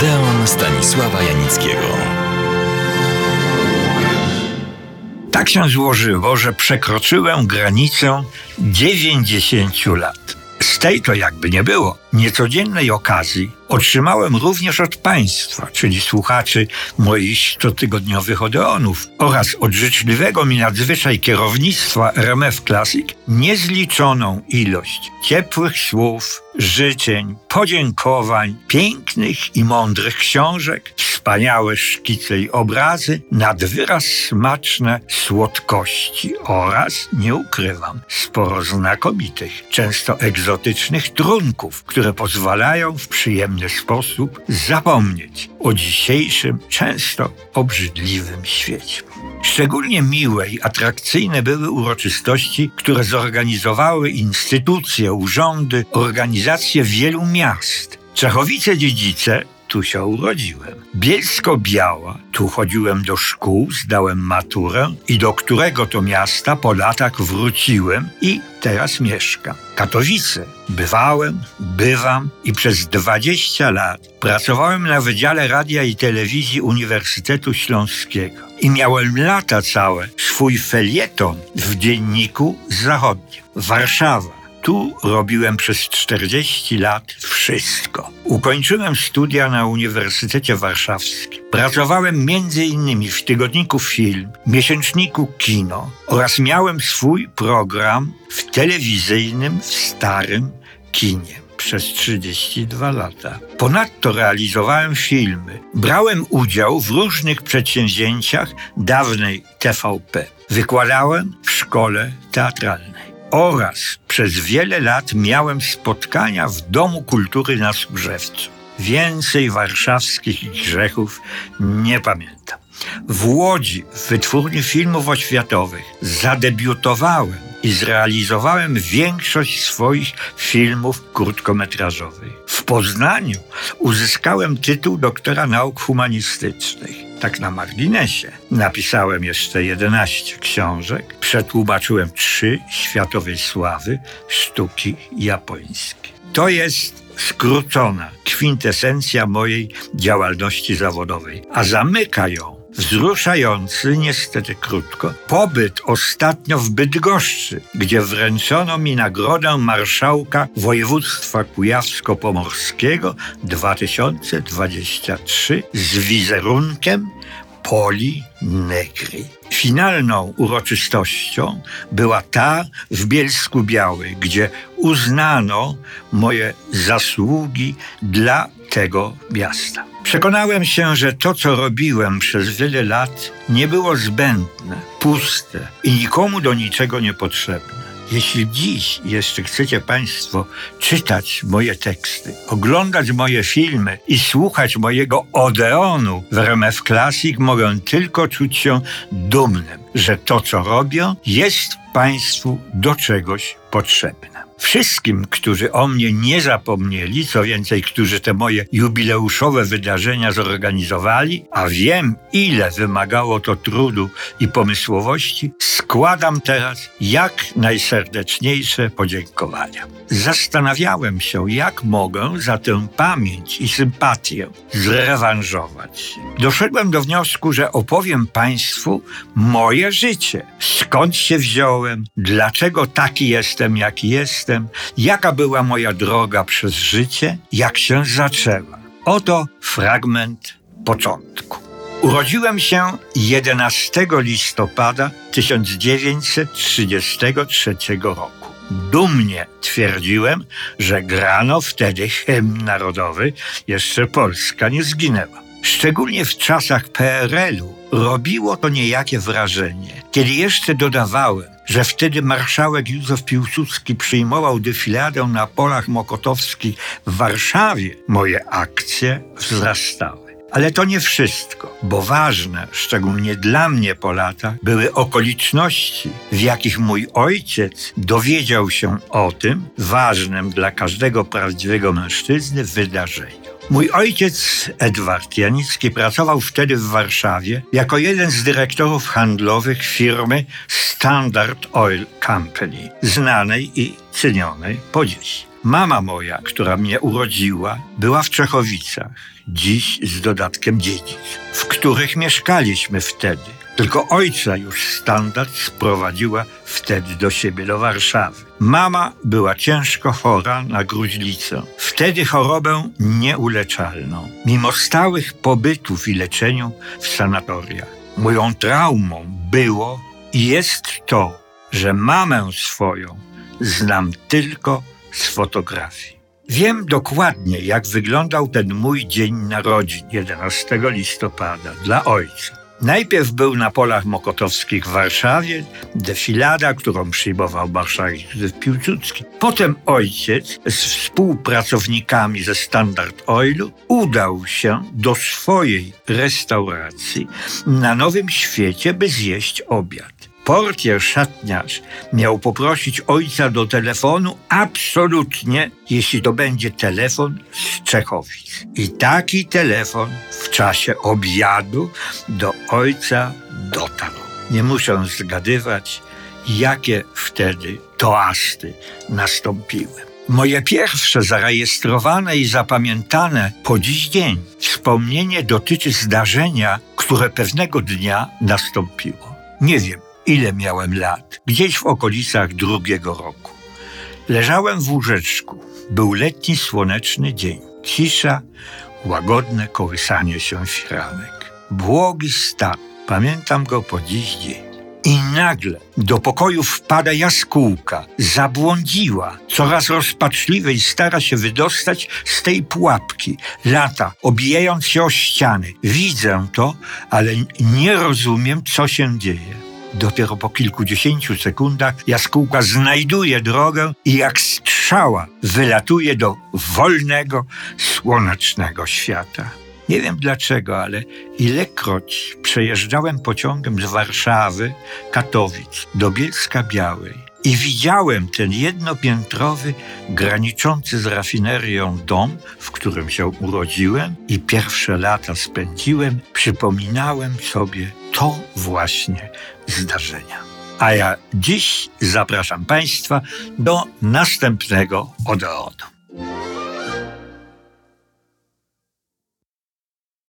Odeon Stanisława Janickiego. Tak się złożyło, że przekroczyłem granicę 90 lat. Z tej to jakby nie było, niecodziennej okazji otrzymałem również od Państwa, czyli słuchaczy moich cotygodniowych Odeonów oraz od życzliwego mi nadzwyczaj kierownictwa RMF Classic niezliczoną ilość ciepłych słów, życzeń, podziękowań, pięknych i mądrych książek, wspaniałe szkice i obrazy, nad wyraz smaczne słodkości oraz, nie ukrywam, sporo znakomitych, często egzotycznych trunków, które pozwalają w przyjemny sposób zapomnieć o dzisiejszym, często obrzydliwym świecie. Szczególnie miłe i atrakcyjne były uroczystości, które zorganizowały instytucje, urządy, organizacje wielu miast. Czechowice-dziedzice tu się urodziłem. Bielsko-Biała, tu chodziłem do szkół, zdałem maturę i do którego to miasta po latach wróciłem i teraz mieszkam. Katowice. Bywałem, bywam i przez 20 lat pracowałem na Wydziale Radia i Telewizji Uniwersytetu Śląskiego i miałem lata całe swój felieton w dzienniku zachodnim. Warszawa. Tu robiłem przez 40 lat wszystko. Ukończyłem studia na Uniwersytecie Warszawskim. Pracowałem innymi w tygodniku Film, miesięczniku Kino oraz miałem swój program w telewizyjnym, w starym kinie przez 32 lata. Ponadto realizowałem filmy. Brałem udział w różnych przedsięwzięciach dawnej TVP. Wykładałem w szkole teatralnej oraz przez wiele lat miałem spotkania w Domu Kultury na Służewcu. Więcej warszawskich grzechów nie pamiętam. W Łodzi, w Wytwórni Filmów Oświatowych, zadebiutowałem i zrealizowałem większość swoich filmów krótkometrażowych. W Poznaniu uzyskałem tytuł doktora nauk humanistycznych tak na marginesie. Napisałem jeszcze 11 książek, przetłumaczyłem trzy światowej sławy sztuki japońskie. To jest skrócona kwintesencja mojej działalności zawodowej, a zamyka ją wzruszający, niestety krótko, pobyt ostatnio w Bydgoszczy, gdzie wręczono mi nagrodę marszałka województwa kujawsko-pomorskiego 2023 z wizerunkiem Poli Negri. Finalną uroczystością była ta w Bielsku Białej, gdzie uznano moje zasługi dla tego miasta. Przekonałem się, że to, co robiłem przez wiele lat, nie było zbędne, puste i nikomu do niczego niepotrzebne. Jeśli dziś jeszcze chcecie Państwo czytać moje teksty, oglądać moje filmy i słuchać mojego Odeonu w RMF Classic, mogę tylko czuć się dumnym, że to, co robię, jest Państwu do czegoś potrzebne. Wszystkim, którzy o mnie nie zapomnieli, co więcej, którzy te moje jubileuszowe wydarzenia zorganizowali, a wiem, ile wymagało to trudu i pomysłowości, składam teraz jak najserdeczniejsze podziękowania. Zastanawiałem się, jak mogę za tę pamięć i sympatię zrewanżować. Doszedłem do wniosku, że opowiem Państwu moje życie. Skąd się wziąłem, dlaczego taki jestem, jaki jestem, jaka była moja droga przez życie, jak się zaczęła. Oto fragment początku. Urodziłem się 11 listopada 1933 roku. Dumnie twierdziłem, że grano wtedy hymn narodowy, jeszcze Polska nie zginęła. Szczególnie w czasach PRL-u robiło to niejakie wrażenie, kiedy jeszcze dodawałem, że wtedy marszałek Józef Piłsudski przyjmował defiladę na polach mokotowskich w Warszawie, moje akcje wzrastały. Ale to nie wszystko, bo ważne, szczególnie dla mnie po latach, były okoliczności, w jakich mój ojciec dowiedział się o tym ważnym dla każdego prawdziwego mężczyzny wydarzeniu. Mój ojciec, Edward Janicki, pracował wtedy w Warszawie jako jeden z dyrektorów handlowych firmy Standard Oil Company, znanej i cenionej po dziś. Mama moja, która mnie urodziła, była w Czechowicach, dziś z dodatkiem dziedzic, w których mieszkaliśmy wtedy. Tylko ojca już standard sprowadziła wtedy do siebie, do Warszawy. Mama była ciężko chora na gruźlicę. Wtedy chorobę nieuleczalną. Mimo stałych pobytów i leczeniu w sanatoriach. Moją traumą było i jest to, że mamę swoją znam tylko z fotografii. Wiem dokładnie, jak wyglądał ten mój dzień narodzin 11 listopada dla ojca. Najpierw był na polach mokotowskich w Warszawie, defilada, którą przyjmował marszałek Piłsudski. Potem ojciec z współpracownikami ze Standard Oilu udał się do swojej restauracji na Nowym Świecie, by zjeść obiad portier, szatniarz miał poprosić ojca do telefonu absolutnie, jeśli to będzie telefon z Czechowic. I taki telefon w czasie obiadu do ojca dotarł. Nie muszę zgadywać, jakie wtedy toasty nastąpiły. Moje pierwsze zarejestrowane i zapamiętane po dziś dzień wspomnienie dotyczy zdarzenia, które pewnego dnia nastąpiło. Nie wiem, ile miałem lat, gdzieś w okolicach drugiego roku. Leżałem w łóżeczku. Był letni, słoneczny dzień. Cisza, łagodne kołysanie się firanek. Błogi stan. Pamiętam go po dziś dzień. I nagle do pokoju wpada jaskółka, zabłądziła, coraz rozpaczliwej stara się wydostać z tej pułapki. Lata, obijając się o ściany. Widzę to, ale nie rozumiem, co się dzieje. Dopiero po kilkudziesięciu sekundach jaskółka znajduje drogę i jak strzała wylatuje do wolnego, słonecznego świata. Nie wiem dlaczego, ale ilekroć przejeżdżałem pociągiem z Warszawy, Katowic do Bielska Białej i widziałem ten jednopiętrowy, graniczący z rafinerią dom, w którym się urodziłem i pierwsze lata spędziłem, przypominałem sobie to właśnie zdarzenia. A ja dziś zapraszam Państwa do następnego Odeonu.